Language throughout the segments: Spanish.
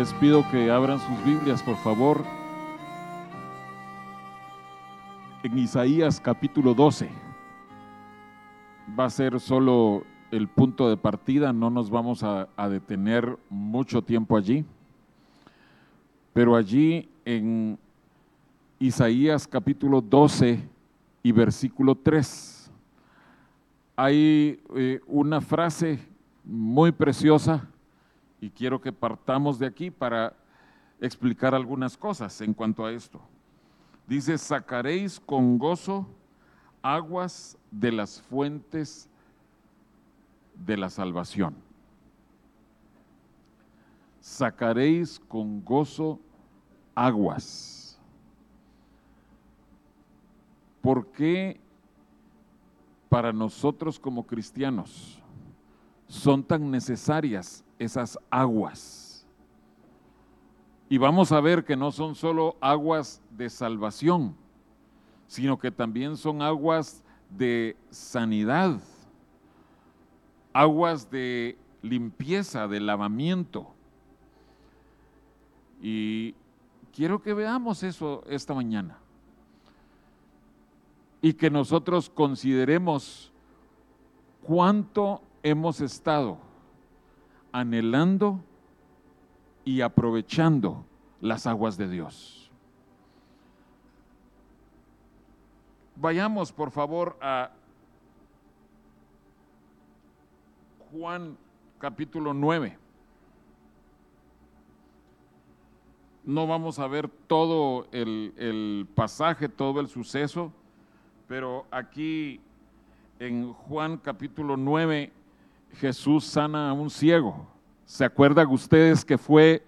Les pido que abran sus Biblias, por favor, en Isaías capítulo 12. Va a ser solo el punto de partida, no nos vamos a, detener mucho tiempo allí, pero allí en Isaías capítulo 12 y versículo 3 hay eh, una frase muy preciosa y quiero que partamos de aquí para explicar algunas cosas en cuanto a esto. Dice, sacaréis con gozo aguas de las fuentes de la salvación. Sacaréis con gozo aguas. ¿Por qué para nosotros como cristianos son tan necesarias esas aguas? Y vamos a ver que no son solo aguas de salvación, sino que también son aguas de sanidad, aguas de limpieza, de lavamiento. Y quiero que veamos eso esta mañana. Y que nosotros consideremos cuánto hemos estado anhelando y aprovechando las aguas de Dios. Vayamos por favor a Juan capítulo 9. No vamos a ver todo el, el, pasaje, todo el suceso, pero aquí en Juan capítulo 9 Jesús sana a un ciego. ¿Se acuerdan ustedes que fue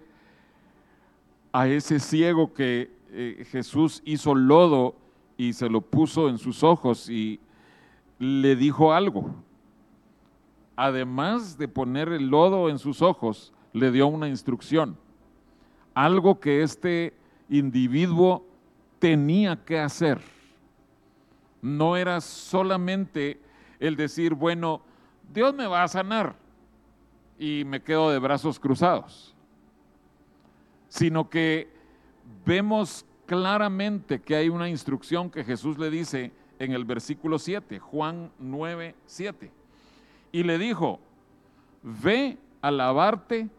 a ese ciego que eh, Jesús hizo lodo y se lo puso en sus ojos y le dijo algo? Además de poner el lodo en sus ojos, le dio una instrucción, algo que este individuo tenía que hacer. No era solamente el decir, bueno, Dios me va a sanar y me quedo de brazos cruzados, sino que vemos claramente que hay una instrucción que Jesús le dice en el versículo 7, Juan 9, 7. Y le dijo, ve a lavarte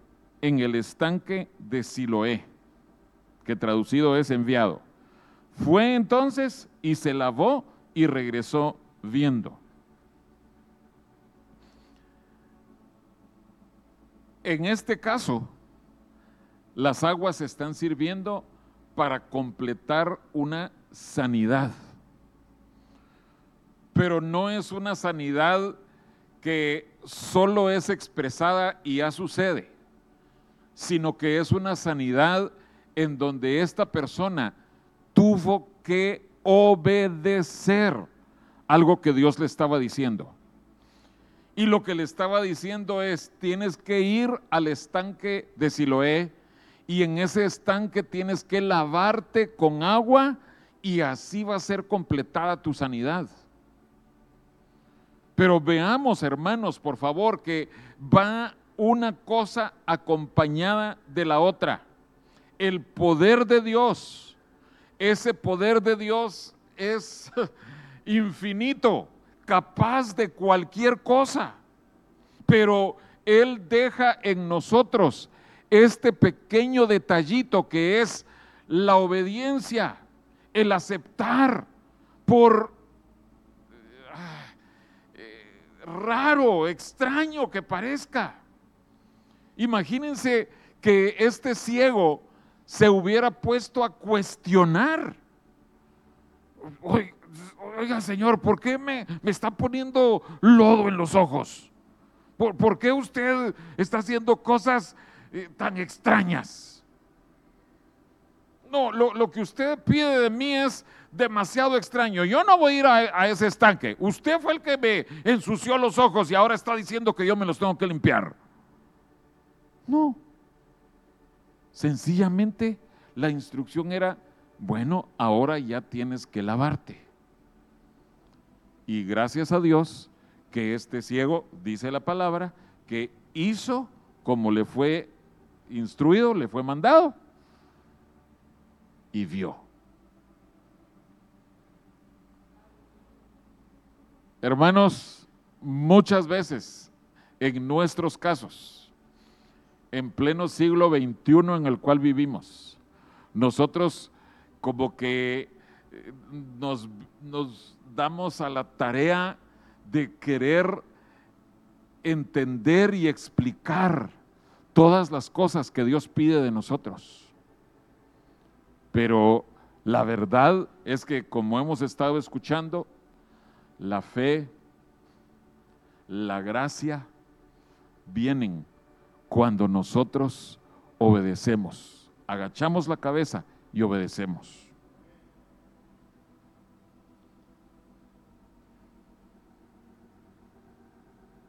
en el estanque de Siloé, que traducido es enviado. Fue entonces y se lavó y regresó viendo. En este caso, las aguas están sirviendo para completar una sanidad. Pero no es una sanidad que solo es expresada y ya sucede, sino que es una sanidad en donde esta persona tuvo que obedecer algo que Dios le estaba diciendo. Y lo que le estaba diciendo es, tienes que ir al estanque de Siloé y en ese estanque tienes que lavarte con agua y así va a ser completada tu sanidad. Pero veamos, hermanos, por favor, que va una cosa acompañada de la otra. El poder de Dios, ese poder de Dios es infinito capaz de cualquier cosa, pero Él deja en nosotros este pequeño detallito que es la obediencia, el aceptar por eh, raro, extraño que parezca. Imagínense que este ciego se hubiera puesto a cuestionar oiga Señor, ¿por qué me, me está poniendo lodo en los ojos? ¿Por, ¿Por, qué usted está haciendo cosas eh, tan extrañas? No, lo, lo, que usted pide de mí es demasiado extraño. Yo no voy a ir a, a ese estanque. Usted fue el que me ensució los ojos y ahora está diciendo que yo me los tengo que limpiar. No. Sencillamente la instrucción era, bueno, ahora ya tienes que lavarte. Y gracias a Dios que este ciego, dice la palabra, que hizo como le fue instruido, le fue mandado y vio. Hermanos, muchas veces en nuestros casos, en pleno siglo XXI en el cual vivimos, nosotros como que nos, nos damos a la tarea de querer entender y explicar todas las cosas que Dios pide de nosotros. Pero la verdad es que, como hemos estado escuchando, la fe, la gracia vienen cuando nosotros obedecemos, agachamos la cabeza y obedecemos.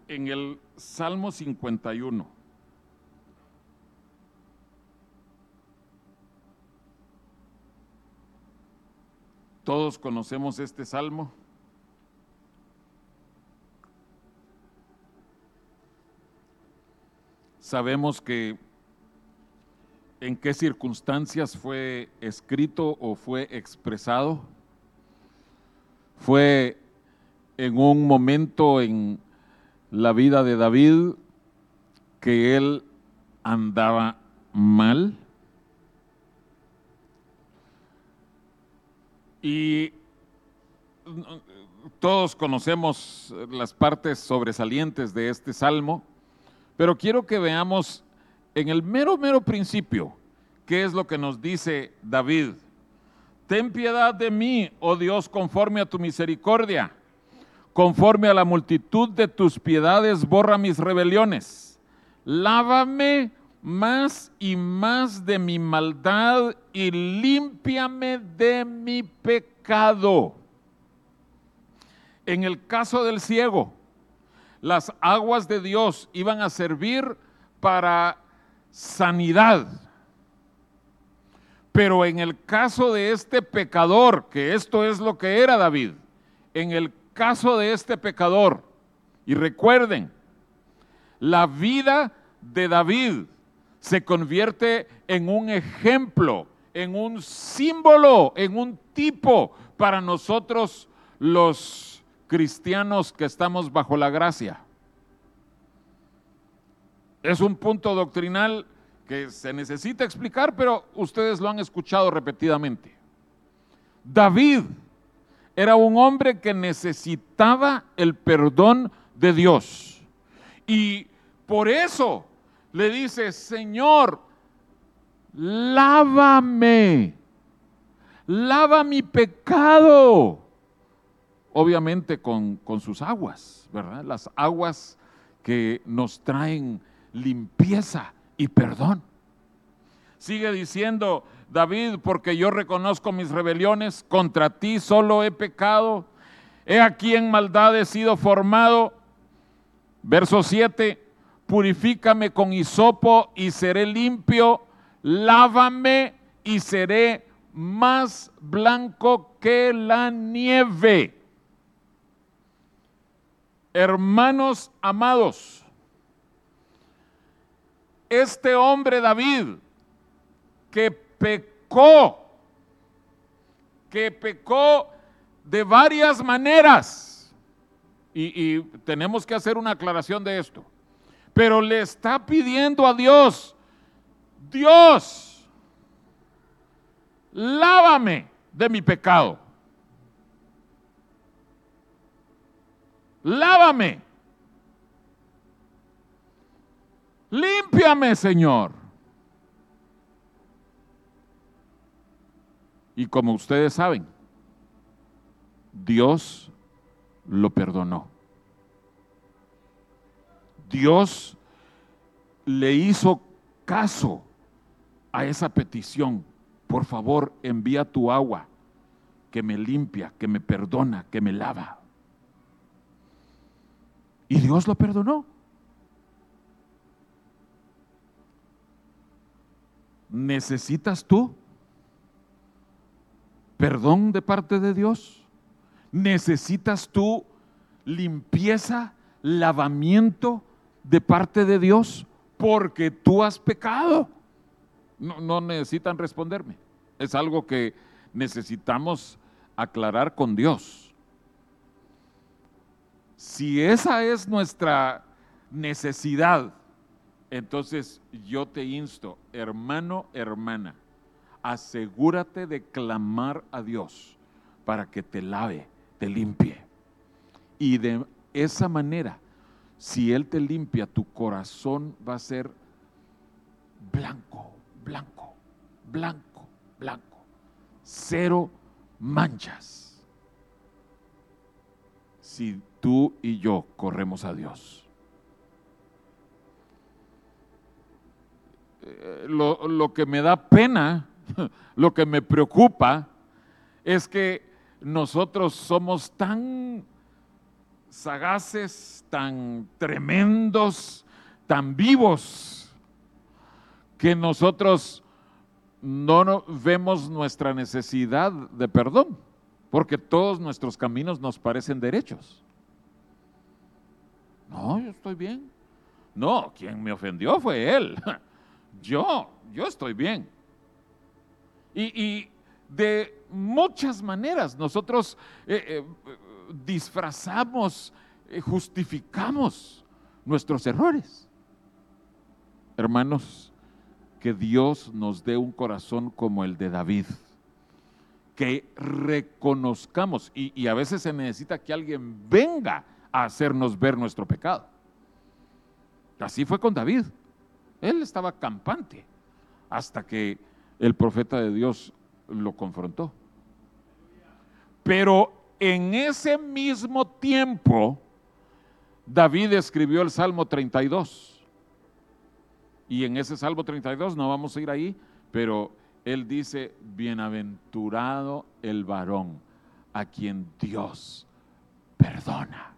En el Salmo 51, todos conocemos este salmo. Sabemos que en qué circunstancias fue escrito o fue expresado. Fue en un momento en la vida de David que él andaba mal. Y todos conocemos las partes sobresalientes de este salmo pero quiero que veamos en el mero, mero principio qué es lo que nos dice David. Ten piedad de mí, oh Dios, conforme a tu misericordia. Conforme a la multitud de tus piedades, borra mis rebeliones. Lávame más y más de mi maldad y límpiame de mi pecado. En el caso del ciego, las aguas de Dios iban a servir para sanidad. Pero en el caso de este pecador, que esto es lo que era David, en el caso de este pecador, y recuerden, la vida de David se convierte en un ejemplo, en un símbolo, en un tipo para nosotros los cristianos que estamos bajo la gracia. Es un punto doctrinal que se necesita explicar, pero ustedes lo han escuchado repetidamente. David era un hombre que necesitaba el perdón de Dios. Y por eso le dice, Señor, lávame, lava mi pecado obviamente con, sus aguas, ¿verdad? Las aguas que nos traen limpieza y perdón. Sigue diciendo David, porque yo reconozco mis rebeliones, contra ti solo he pecado, he aquí en maldad he sido formado. Verso 7, purifícame con hisopo y seré limpio, lávame y seré más blanco que la nieve. Hermanos amados, este hombre David que pecó, que pecó de varias maneras, y, tenemos que hacer una aclaración de esto, pero le está pidiendo a Dios, Dios, lávame de mi pecado. lávame. Límpiame, Señor. Y como ustedes saben, Dios lo perdonó. Dios le hizo caso a esa petición. Por favor, envía tu agua que me limpia, que me perdona, que me lava. Y Dios lo perdonó. ¿Necesitas tú perdón de parte de Dios? ¿Necesitas tú limpieza, lavamiento de parte de Dios? porque tú has pecado. No, no necesitan responderme. Es algo que necesitamos aclarar con Dios. Si esa es nuestra necesidad, entonces yo te insto, hermano, hermana, asegúrate de clamar a Dios para que te lave, te limpie. Y de esa manera, si Él te limpia, tu corazón va a ser blanco, blanco, blanco, blanco. Cero manchas. Si tú y yo corremos a Dios. Eh, lo, lo, que me da pena, lo que me preocupa, es que nosotros somos tan sagaces, tan tremendos, tan vivos, que nosotros no vemos nuestra necesidad de perdón, porque todos nuestros caminos nos parecen derechos. No, yo estoy bien. No, quien me ofendió fue él. Yo, yo estoy bien. Y, de muchas maneras nosotros eh, eh, disfrazamos, eh, justificamos nuestros errores. Hermanos, que Dios nos dé un corazón como el de David, que reconozcamos, y, a veces se necesita que alguien venga a hacernos ver nuestro pecado. Así fue con David. Él estaba campante hasta que el profeta de Dios lo confrontó. Pero en ese mismo tiempo, David escribió el Salmo 32. Y en ese Salmo 32, no vamos a ir ahí, pero él dice, bienaventurado el varón a quien Dios perdona.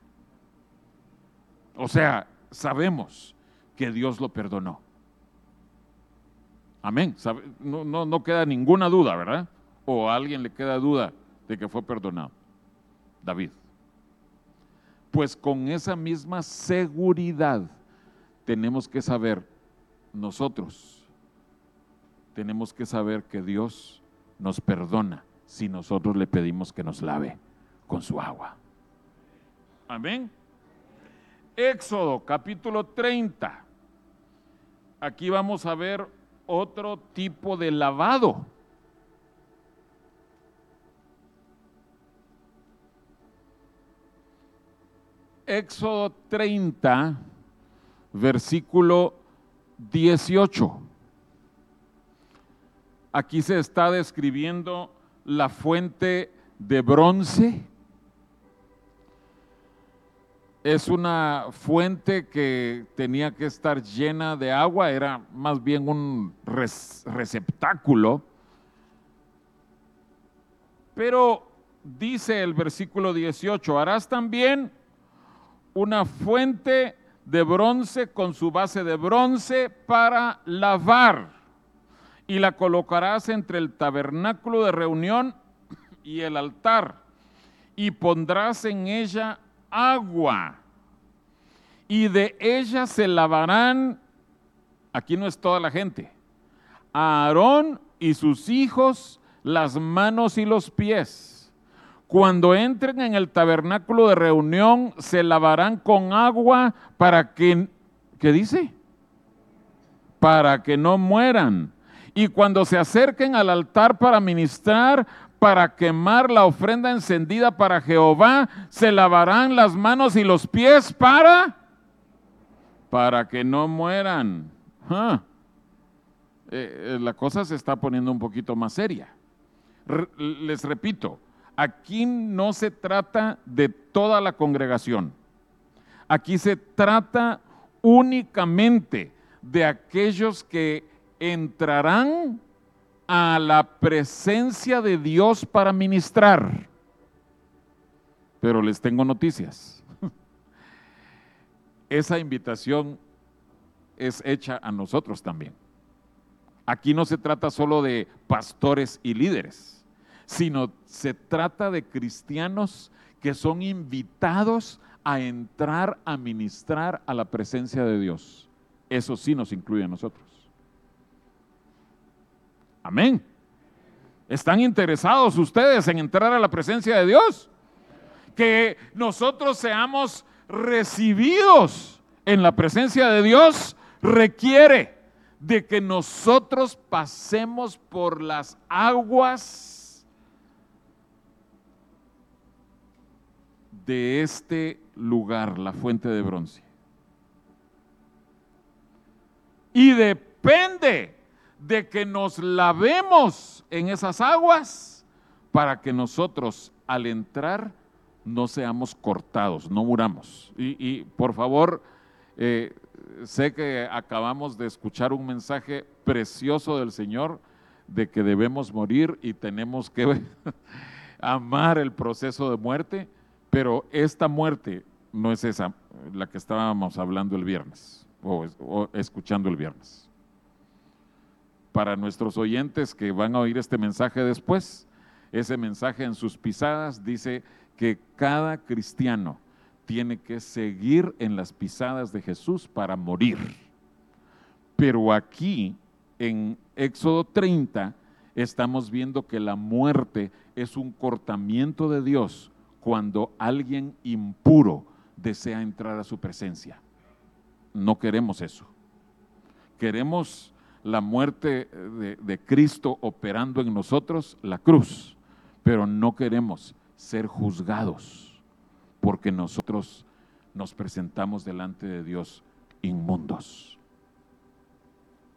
O sea, sabemos que Dios lo perdonó. Amén. No, no, no queda ninguna duda, ¿verdad? O a alguien le queda duda de que fue perdonado. David. Pues con esa misma seguridad tenemos que saber nosotros tenemos que saber que Dios nos perdona si nosotros le pedimos que nos lave con su agua. Amén. Éxodo capítulo 30. Aquí vamos a ver otro tipo de lavado. Éxodo 30, versículo 18. Aquí se está describiendo la fuente de bronce. Es una fuente que tenía que estar llena de agua, era más bien un receptáculo. Pero dice el versículo 18, harás también una fuente de bronce con su base de bronce para lavar y la colocarás entre el tabernáculo de reunión y el altar y pondrás en ella agua y de ella se lavarán, aquí no es toda la gente, Aarón y sus hijos las manos y los pies cuando entren en el tabernáculo de reunión, se lavarán con agua para que, ¿qué dice? Para que no mueran. Y cuando se acerquen al altar para ministrar, para quemar la ofrenda encendida para Jehová, se lavarán las manos y los pies para, para que no mueran. Eh, eh, la cosa se está poniendo un poquito más seria. les repito, aquí no se trata de toda la congregación. Aquí se trata únicamente de aquellos que entrarán a la presencia de Dios para ministrar. Pero les tengo noticias. Esa invitación es hecha a nosotros también. Aquí no se trata solo de pastores y líderes sino se trata de cristianos que son invitados a entrar a ministrar a la presencia de Dios eso sí nos incluye a nosotros. Amén. ¿Están interesados ustedes en entrar a la presencia de Dios? Que nosotros seamos recibidos en la presencia de Dios requiere de que nosotros pasemos por las aguas de este lugar, la fuente de bronce. Y depende de que nos lavemos en esas aguas para que nosotros al entrar no seamos cortados, no muramos. Y, por favor, eh, sé que acabamos de escuchar un mensaje precioso del Señor de que debemos morir y tenemos que amar el proceso de muerte, pero esta muerte no es esa, la que estábamos hablando el viernes o escuchando el viernes para nuestros oyentes que van a oír este mensaje después, ese mensaje en sus pisadas dice que cada cristiano tiene que seguir en las pisadas de Jesús para morir. Pero aquí, en Éxodo 30, estamos viendo que la muerte es un cortamiento de Dios cuando alguien impuro desea entrar a su presencia. No queremos eso. Queremos la muerte de, Cristo operando en nosotros, la cruz, pero no queremos ser juzgados porque nosotros nos presentamos delante de Dios inmundos.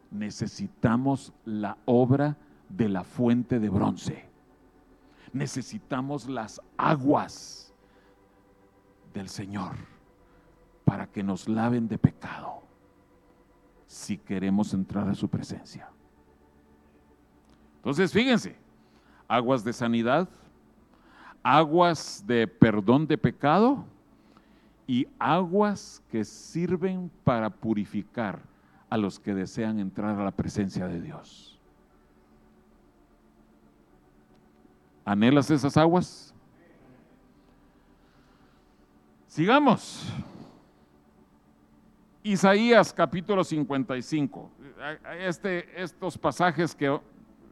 Necesitamos la obra de la fuente de bronce. Necesitamos las aguas del Señor para que nos laven de pecado si queremos entrar a su presencia. Entonces, fíjense, aguas de sanidad, aguas de perdón de pecado y aguas que sirven para purificar a los que desean entrar a la presencia de Dios. ¿Anhelas esas aguas? Sigamos. Isaías capítulo 55. Este, estos pasajes que,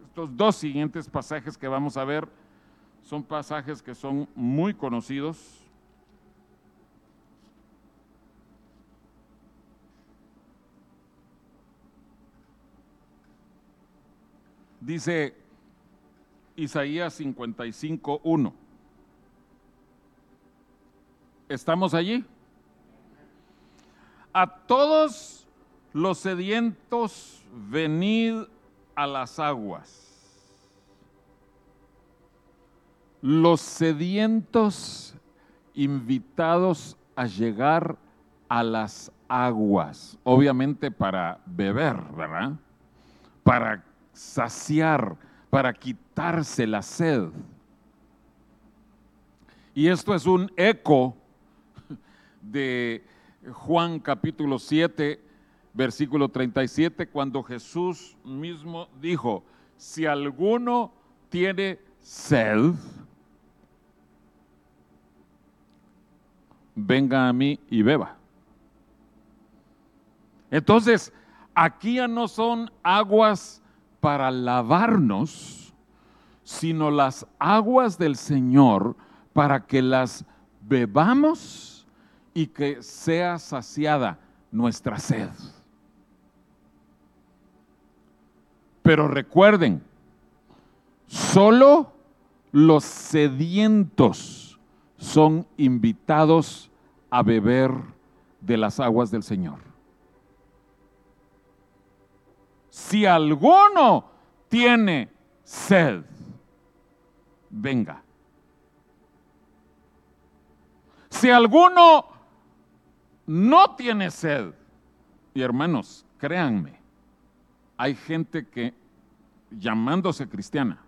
estos dos siguientes pasajes que vamos a ver son pasajes que son muy conocidos. Dice Isaías 55, 1. ¿Estamos allí? A todos los sedientos, venid a las aguas. Los sedientos invitados a llegar a las aguas, obviamente para beber, ¿verdad? Para saciar, para quitarse la sed. Y esto es un eco de Juan capítulo 7, versículo 37, cuando Jesús mismo dijo, si alguno tiene sed, venga a mí y beba. Entonces, aquí ya no son aguas para lavarnos, sino las aguas del Señor para que las bebamos y que sea saciada nuestra sed. Pero recuerden, solo los sedientos son invitados a beber de las aguas del Señor. Si alguno tiene sed, venga. Si alguno no tiene sed. Y hermanos, créanme, hay gente que llamándose cristiana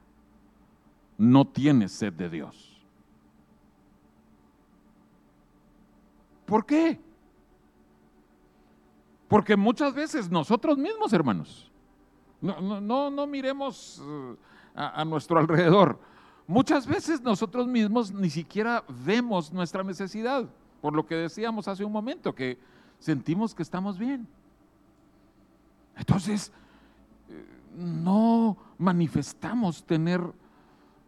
no tiene sed de Dios. ¿Por qué? Porque muchas veces nosotros mismos, hermanos, no, no, no, miremos eh, a, a nuestro alrededor. Muchas veces nosotros mismos ni siquiera vemos nuestra necesidad. Por lo que decíamos hace un momento, que sentimos que estamos bien. Entonces, eh, no manifestamos tener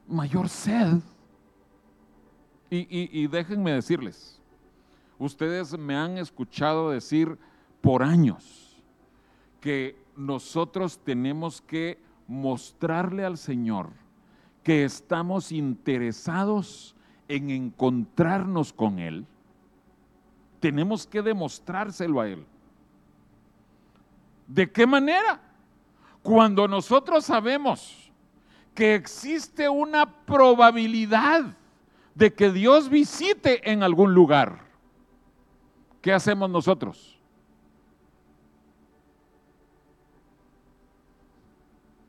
mayor sed. Y, déjenme decirles, ustedes me han escuchado decir por años que nosotros tenemos que mostrarle al Señor que estamos interesados en encontrarnos con Él. Tenemos que demostrárselo a Él. ¿De qué manera? Cuando nosotros sabemos que existe una probabilidad de que Dios visite en algún lugar, ¿qué hacemos nosotros?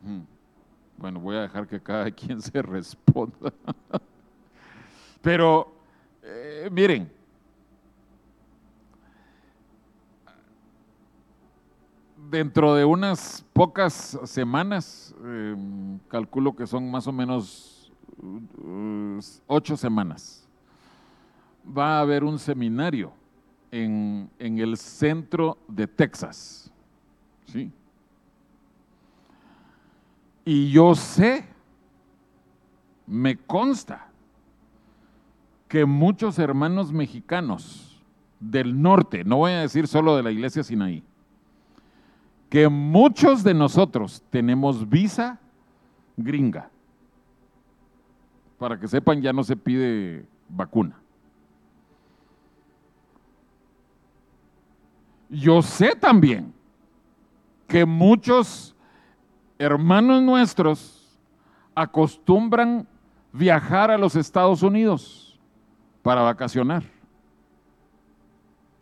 Hmm. Bueno, voy a dejar que cada quien se responda. Pero, eh, miren, dentro de unas pocas semanas, em, calculo que son más o menos uh, ocho semanas, va a haber un seminario en, en el centro de Texas. ¿sí? Y yo sé, me consta, que muchos hermanos mexicanos del norte, no voy a decir solo de la iglesia Sinaí, que muchos de nosotros tenemos visa gringa. Para que sepan, ya no se pide vacuna. Yo sé también que muchos hermanos nuestros acostumbran viajar a los Estados Unidos para vacacionar.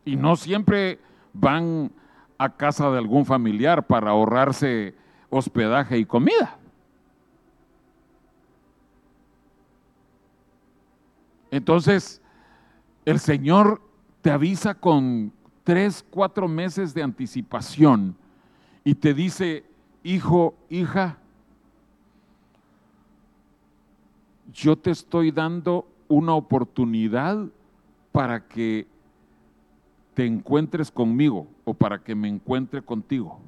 Y no siempre van a casa de algún familiar para ahorrarse hospedaje y comida. Entonces, el Señor te avisa con tres, cuatro meses de anticipación y te dice, hijo, hija, yo te estoy dando una oportunidad para que te encuentres conmigo o para que me encuentre contigo.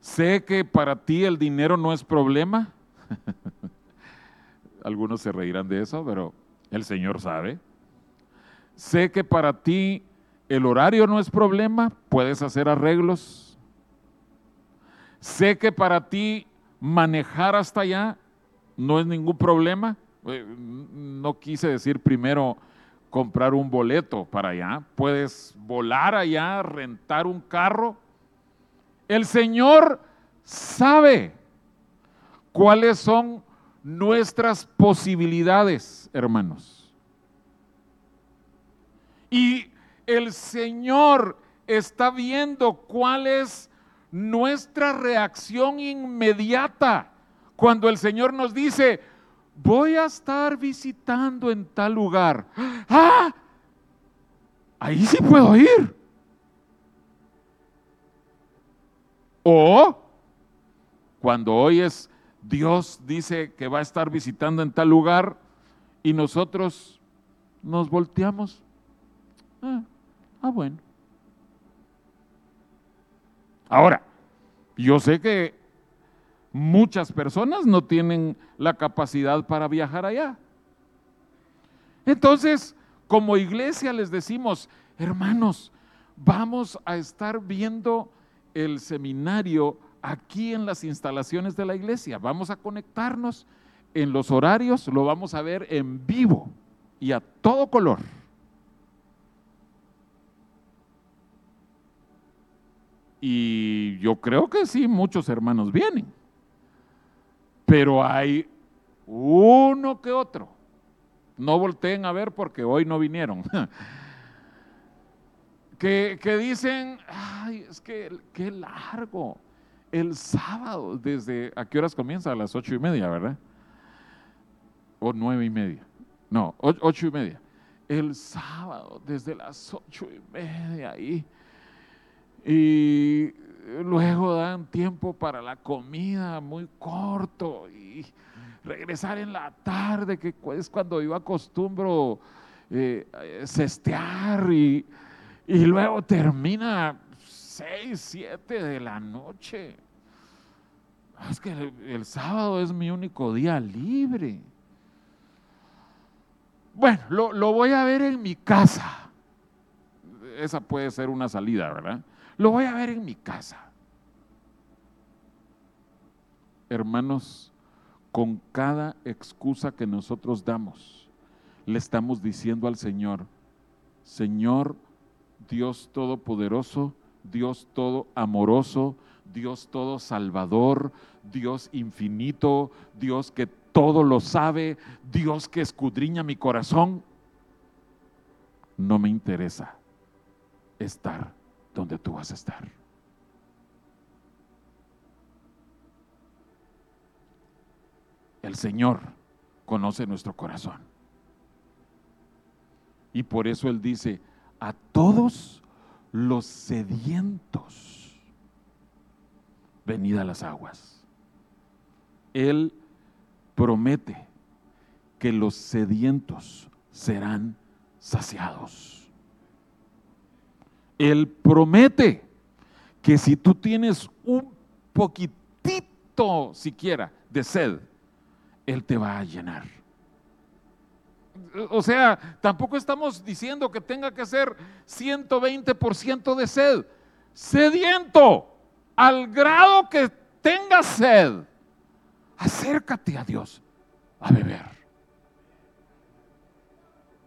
Sé que para ti el dinero no es problema. Algunos se reirán de eso, pero el Señor sabe. Sé que para ti el horario no es problema, puedes hacer arreglos. Sé que para ti manejar hasta allá no es ningún problema. Eh, no quise decir primero comprar un boleto para allá, puedes volar allá, rentar un carro. El Señor sabe cuáles son nuestras posibilidades, hermanos. Y el Señor está viendo cuál es nuestra reacción inmediata cuando el Señor nos dice, voy a estar visitando en tal lugar. Ah, ahí sí puedo ir. O cuando oyes Dios dice que va a estar visitando en tal lugar y nosotros nos volteamos. Ah, ah bueno. Ahora, yo sé que muchas personas no tienen la capacidad para viajar allá. Entonces, como iglesia les decimos, hermanos, vamos a estar viendo el seminario aquí en las instalaciones de la iglesia. Vamos a conectarnos en los horarios, lo vamos a ver en vivo y a todo color. Y yo creo que sí, muchos hermanos vienen pero hay uno que otro. No volteen a ver porque hoy no vinieron. que, dicen, ay, es que qué largo. El sábado, desde, ¿a qué horas comienza? A las ocho y media, ¿verdad? O nueve y media. No, ocho y media. El sábado, desde las ocho y media ahí. Y luego dan tiempo para la comida muy corto y regresar en la tarde, que es cuando yo acostumbro eh, cestear y, luego termina 6, 7 de la noche. Es que el, sábado es mi único día libre. Bueno, lo voy a ver en mi casa. Esa puede ser una salida, ¿verdad? Lo voy a ver en mi casa. Hermanos, con cada excusa que nosotros damos, le estamos diciendo al Señor, Señor Dios Todopoderoso, Dios todo amoroso, Dios todo salvador, Dios infinito, Dios que todo lo sabe, Dios que escudriña mi corazón, no me interesa estar donde tú vas a estar. El Señor conoce nuestro corazón. Y por eso Él dice, a todos los sedientos, venid a las aguas. Él promete que los sedientos serán saciados. Él promete que si tú tienes un poquitito siquiera de sed, Él te va a llenar. O sea, tampoco estamos diciendo que tenga que ser 120% de sed. Sediento, al grado que tengas sed, acércate a Dios a beber.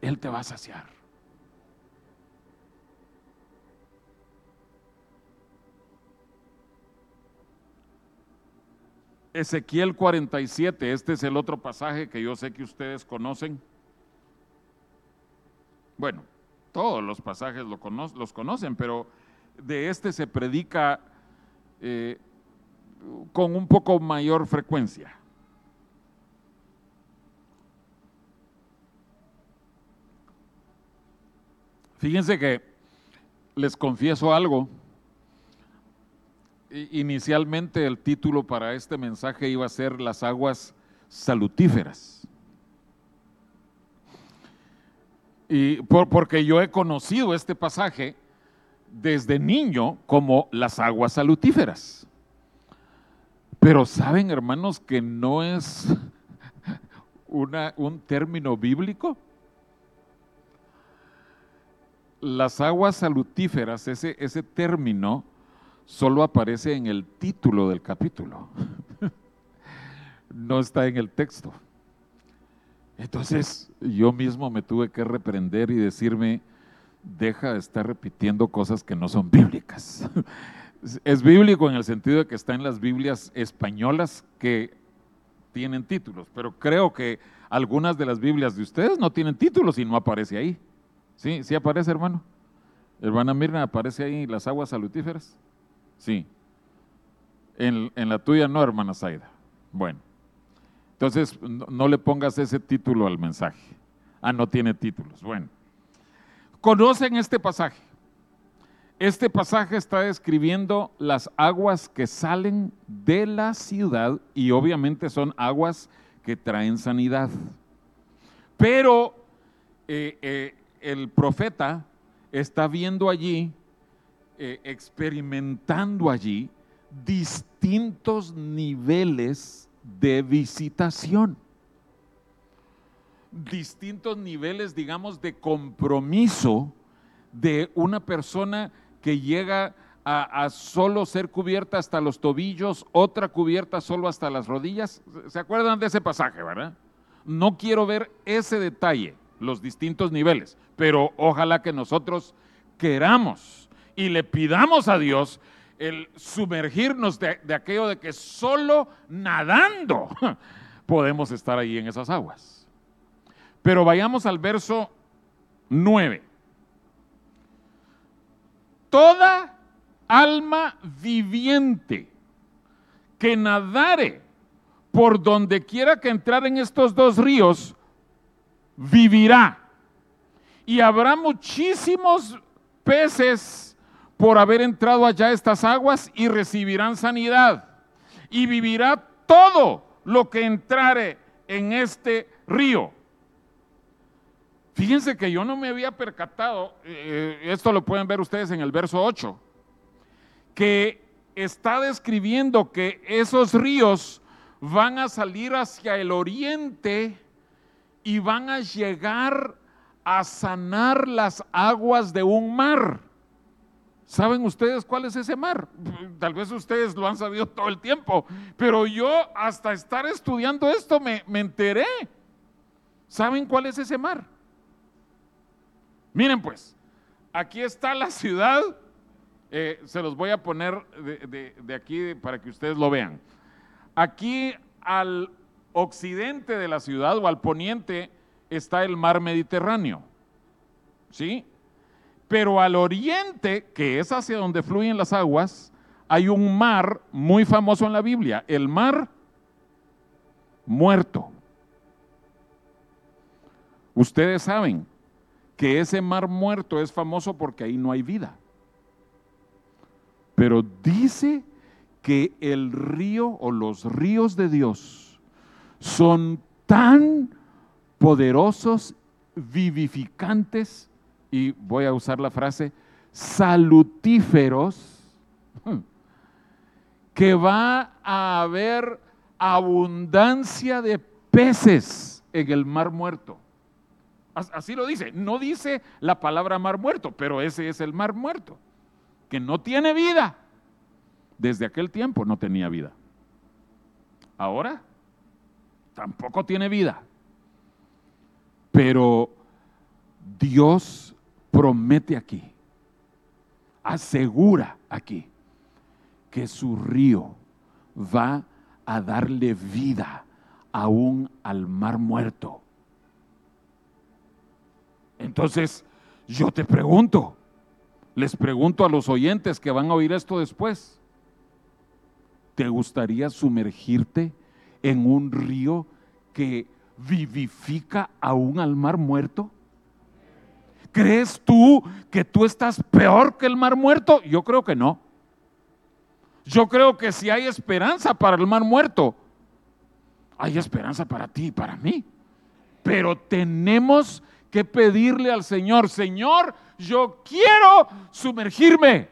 Él te va a saciar. Ezequiel 47, este es el otro pasaje que yo sé que ustedes conocen. Bueno, todos los pasajes los conocen, pero de este se predica eh, con un poco mayor frecuencia. Fíjense que les confieso algo. Inicialmente el título para este mensaje iba a ser Las aguas salutíferas. Y porque yo he conocido este pasaje desde niño como las aguas salutíferas. Pero saben, hermanos, que no es una, un término bíblico. Las aguas salutíferas, ese, ese término, solo aparece en el título del capítulo. no está en el texto. Entonces yo mismo me tuve que reprender y decirme, deja de estar repitiendo cosas que no son bíblicas. Es bíblico en el sentido de que está en las Biblias españolas que tienen títulos, pero creo que algunas de las Biblias de ustedes no tienen títulos y no aparece ahí. ¿Sí? ¿Sí aparece, hermano? Hermana Mirna, ¿aparece ahí las aguas salutíferas? Sí. En, en la tuya no, hermana Zaida. Bueno. Entonces, no, le pongas ese título al mensaje. Ah, no tiene títulos. Bueno, conocen este pasaje. Este pasaje está describiendo las aguas que salen de la ciudad y obviamente son aguas que traen sanidad. Pero eh, eh, el profeta está viendo allí, eh, experimentando allí distintos niveles de visitación. Distintos niveles, digamos, de compromiso de una persona que llega a, solo ser cubierta hasta los tobillos, otra cubierta solo hasta las rodillas. ¿Se acuerdan de ese pasaje, verdad? No quiero ver ese detalle, los distintos niveles, pero ojalá que nosotros queramos y le pidamos a Dios el sumergirnos de, aquello de que solo nadando podemos estar ahí en esas aguas. Pero vayamos al verso 9. Toda alma viviente que nadare por donde quiera que entrar en estos dos ríos, vivirá. Y habrá muchísimos peces por haber entrado allá estas aguas y recibirán sanidad. Y vivirá todo lo que entrare en este río. Fíjense que yo no me había percatado, eh, esto lo pueden ver ustedes en el verso 8, que está describiendo que esos ríos van a salir hacia el oriente y van a llegar a sanar las aguas de un mar. ¿Saben ustedes cuál es ese mar? Tal vez ustedes lo han sabido todo el tiempo, pero yo hasta estar estudiando esto me, enteré. ¿Saben cuál es ese mar? Miren pues, aquí está la ciudad, eh, se los voy a poner de aquí para que ustedes lo vean. Aquí al occidente de la ciudad o al poniente está el mar Mediterráneo. ¿Sí? Pero al oriente, que es hacia donde fluyen las aguas, hay un mar muy famoso en la Biblia, el mar muerto. Ustedes saben que ese mar muerto es famoso porque ahí no hay vida. Pero dice que el río o los ríos de Dios son tan poderosos, vivificantes, y voy a usar la frase, salutíferos, que va a haber abundancia de peces en el mar muerto. Así lo dice. No dice la palabra mar muerto, pero ese es el mar muerto, que no tiene vida. Desde aquel tiempo no tenía vida. Ahora tampoco tiene vida. Pero Dios promete aquí, asegura aquí, que su río va a darle vida aún al mar muerto. Entonces, yo te pregunto, les pregunto a los oyentes que van a oír esto después, ¿te gustaría sumergirte en un río que vivifica aún al mar muerto? ¿Crees tú que tú estás peor que el mar muerto? Yo creo que no. Yo creo que si hay esperanza para el mar muerto, hay esperanza para ti y para mí. Pero tenemos que pedirle al Señor, Señor, yo quiero sumergirme.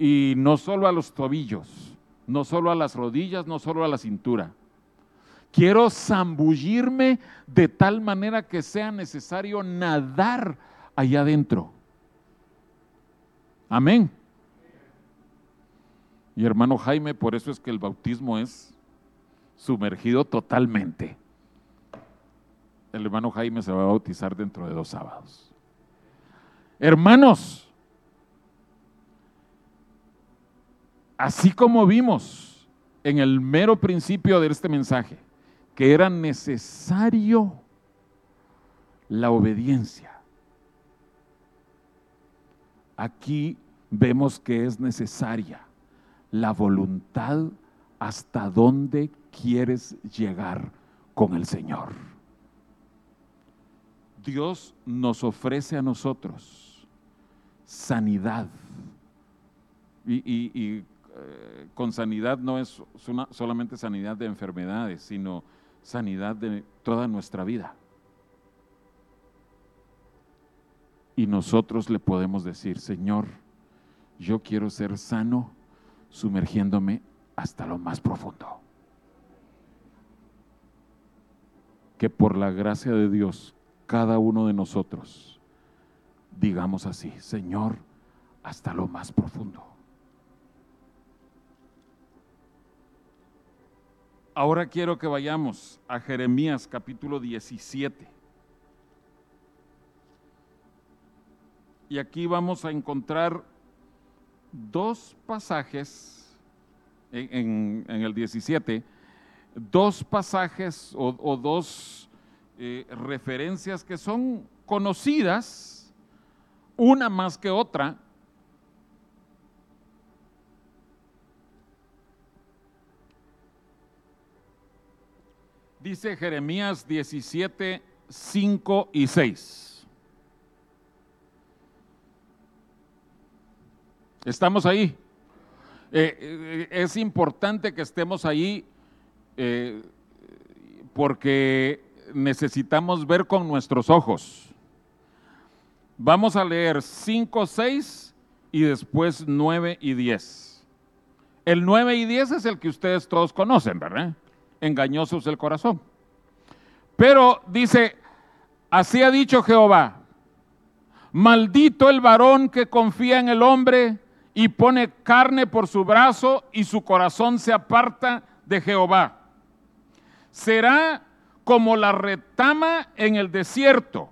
Y no solo a los tobillos, no solo a las rodillas, no solo a la cintura Quiero zambullirme de tal manera que sea necesario nadar allá adentro. Amén. Y hermano Jaime, por eso es que el bautismo es sumergido totalmente. El hermano Jaime se va a bautizar dentro de dos sábados. Hermanos, así como vimos en el mero principio de este mensaje, que era necesario la obediencia. Aquí vemos que es necesaria la voluntad hasta dónde quieres llegar con el Señor. Dios nos ofrece a nosotros sanidad. Y, eh, con sanidad no es solamente sanidad de enfermedades, sino sanidad de toda nuestra vida. Y nosotros le podemos decir, Señor, yo quiero ser sano sumergiéndome hasta lo más profundo. Que por la gracia de Dios, cada uno de nosotros, digamos así, Señor, hasta lo más profundo. Ahora quiero que vayamos a Jeremías capítulo 17. Y aquí vamos a encontrar dos pasajes en, el 17, dos pasajes o, dos eh, referencias que son conocidas, una más que otra, Dice Jeremías 17, 5 y 6. ¿Estamos ahí? Eh, eh, es importante que estemos ahí eh, porque necesitamos ver con nuestros ojos. Vamos a leer 5, 6 y después 9 y 10. El 9 y 10 es el que ustedes todos conocen, ¿verdad? Engañoso es el corazón. Pero dice, así ha dicho Jehová, maldito el varón que confía en el hombre y pone carne por su brazo y su corazón se aparta de Jehová. Será como la retama en el desierto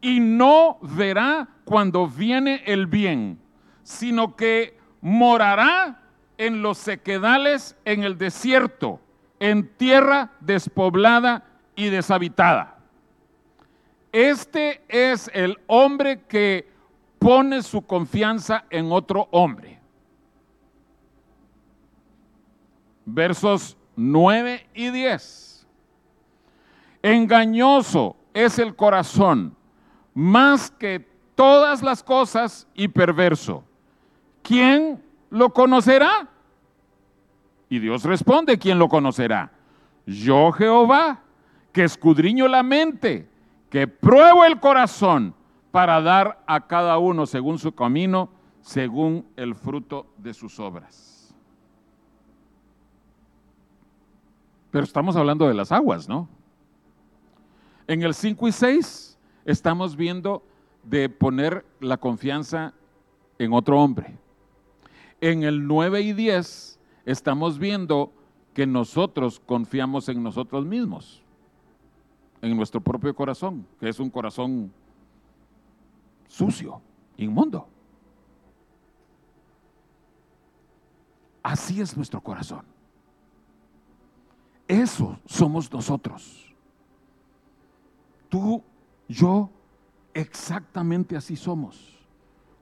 y no verá cuando viene el bien, sino que morará en los sequedales en el desierto, en tierra despoblada y deshabitada. Este es el hombre que pone su confianza en otro hombre. Versos 9 y 10. Engañoso es el corazón más que todas las cosas y perverso. ¿Quién lo conocerá? Y Dios responde, ¿quién lo conocerá? Yo Jehová, que escudriño la mente, que pruebo el corazón para dar a cada uno según su camino, según el fruto de sus obras. Pero estamos hablando de las aguas, ¿no? En el 5 y 6 estamos viendo de poner la confianza en otro hombre. En el 9 y 10 estamos viendo que nosotros confiamos en nosotros mismos, en nuestro propio corazón, que es un corazón sucio, inmundo. Así es nuestro corazón. Eso somos nosotros. Tú, yo, exactamente así somos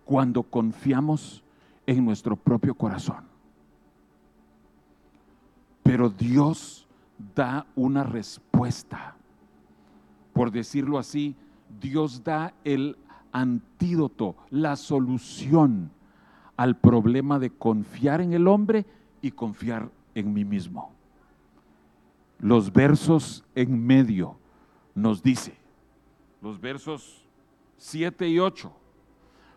cuando confiamos en nuestro propio corazón. Pero Dios da una respuesta. Por decirlo así, Dios da el antídoto, la solución al problema de confiar en el hombre y confiar en mí mismo. Los versos en medio nos dice, los versos 7 y 8,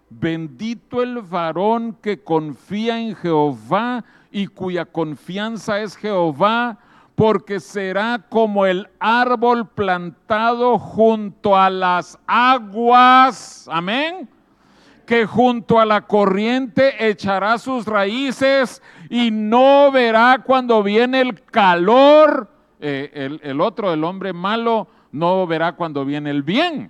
bendito el varón que confía en Jehová y cuya confianza es Jehová, porque será como el árbol plantado junto a las aguas, amén, que junto a la corriente echará sus raíces y no verá cuando viene el calor. Eh, el, el otro, el hombre malo, no verá cuando viene el bien.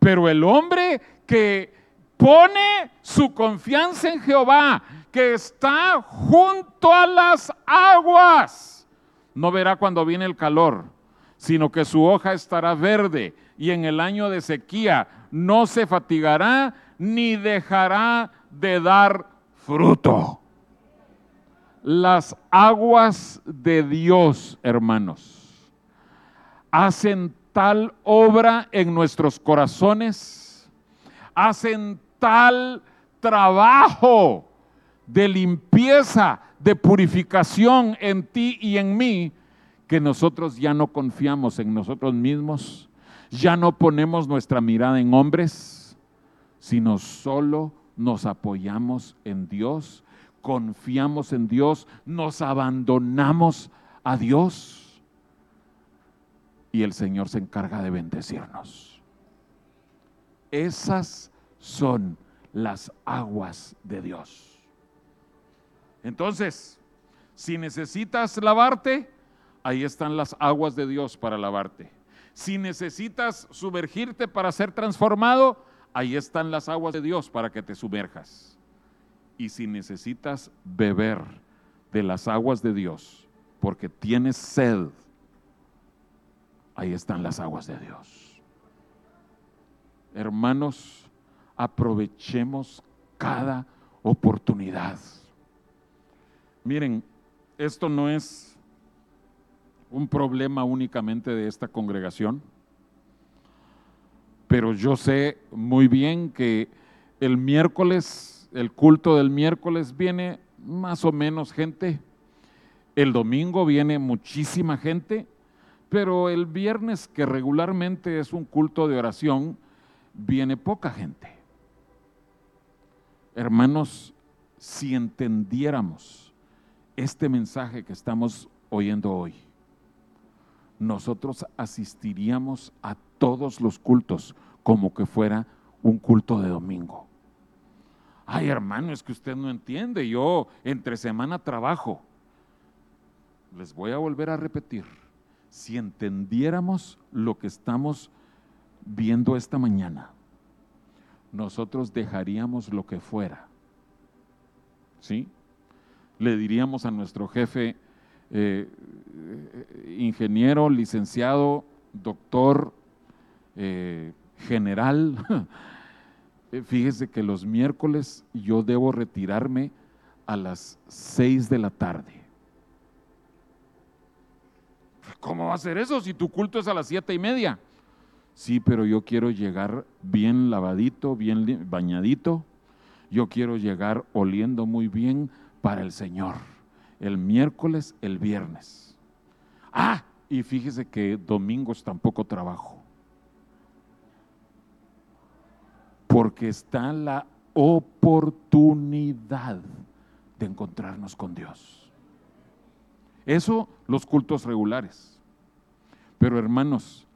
Pero el hombre que pone su confianza en Jehová, que está junto a las aguas, no verá cuando viene el calor, sino que su hoja estará verde y en el año de sequía no se fatigará ni dejará de dar fruto. Las aguas de Dios, hermanos, hacen tal obra en nuestros corazones, hacen tal trabajo de limpieza, de purificación en ti y en mí, que nosotros ya no confiamos en nosotros mismos, ya no ponemos nuestra mirada en hombres, sino solo nos apoyamos en Dios, confiamos en Dios, nos abandonamos a Dios y el Señor se encarga de bendecirnos. Esas son las aguas de Dios. Entonces, si necesitas lavarte, ahí están las aguas de Dios para lavarte. Si necesitas sumergirte para ser transformado, ahí están las aguas de Dios para que te sumerjas. Y si necesitas beber de las aguas de Dios porque tienes sed, ahí están las aguas de Dios. Hermanos, aprovechemos cada oportunidad. Miren, esto no es un problema únicamente de esta congregación, pero yo sé muy bien que el miércoles, el culto del miércoles viene más o menos gente, el domingo viene muchísima gente, pero el viernes, que regularmente es un culto de oración, viene poca gente. hermanos, si entendiéramos este mensaje que estamos oyendo hoy, nosotros asistiríamos a todos los cultos como que fuera un culto de domingo. Ay, hermano, es que usted no entiende. Yo entre semana trabajo. Les voy a volver a repetir. Si entendiéramos lo que estamos viendo esta mañana, nosotros dejaríamos lo que fuera. ¿Sí? Le diríamos a nuestro jefe, eh, ingeniero, licenciado, doctor, eh, general, Eh, fíjese que los miércoles yo debo retirarme a las 6 de la tarde. ¿Cómo va a ser eso si tu culto es a las siete y media? Sí, pero yo quiero llegar bien lavadito, bien bañadito. Yo quiero llegar oliendo muy bien para el Señor. El miércoles, el viernes. Ah, y fíjese que domingos tampoco trabajo. porque está la oportunidad de encontrarnos con Dios. Eso los cultos regulares. Pero hermanos,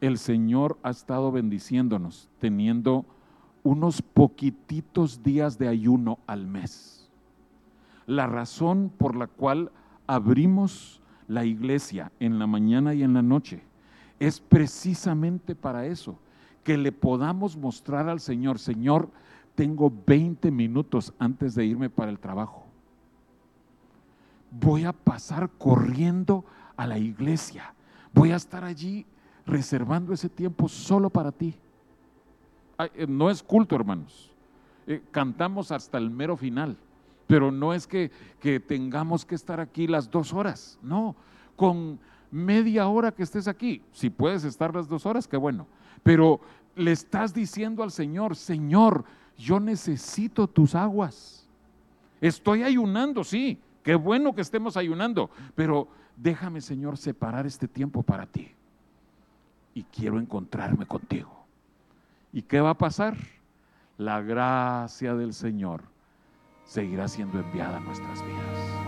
el Señor ha estado bendiciéndonos teniendo unos poquititos días de ayuno al mes. La razón por la cual abrimos la iglesia en la mañana y en la noche es precisamente para eso, que le podamos mostrar al Señor, Señor, tengo 20 minutos antes de irme para el trabajo. Voy a pasar corriendo a la iglesia. Voy a estar allí reservando ese tiempo solo para ti. Eh, no es culto, hermanos. Eh, cantamos hasta el mero final, pero no es que, que tengamos que estar aquí las dos horas. No, con media hora que estés aquí, si puedes estar las dos horas, qué bueno pero le estás diciendo al Señor, Señor, yo necesito tus aguas. Estoy ayunando, sí, qué bueno que estemos ayunando, pero déjame, Señor, separar este tiempo para ti. Y quiero encontrarme contigo. ¿Y qué va a pasar? La gracia del Señor seguirá siendo enviada a nuestras vidas.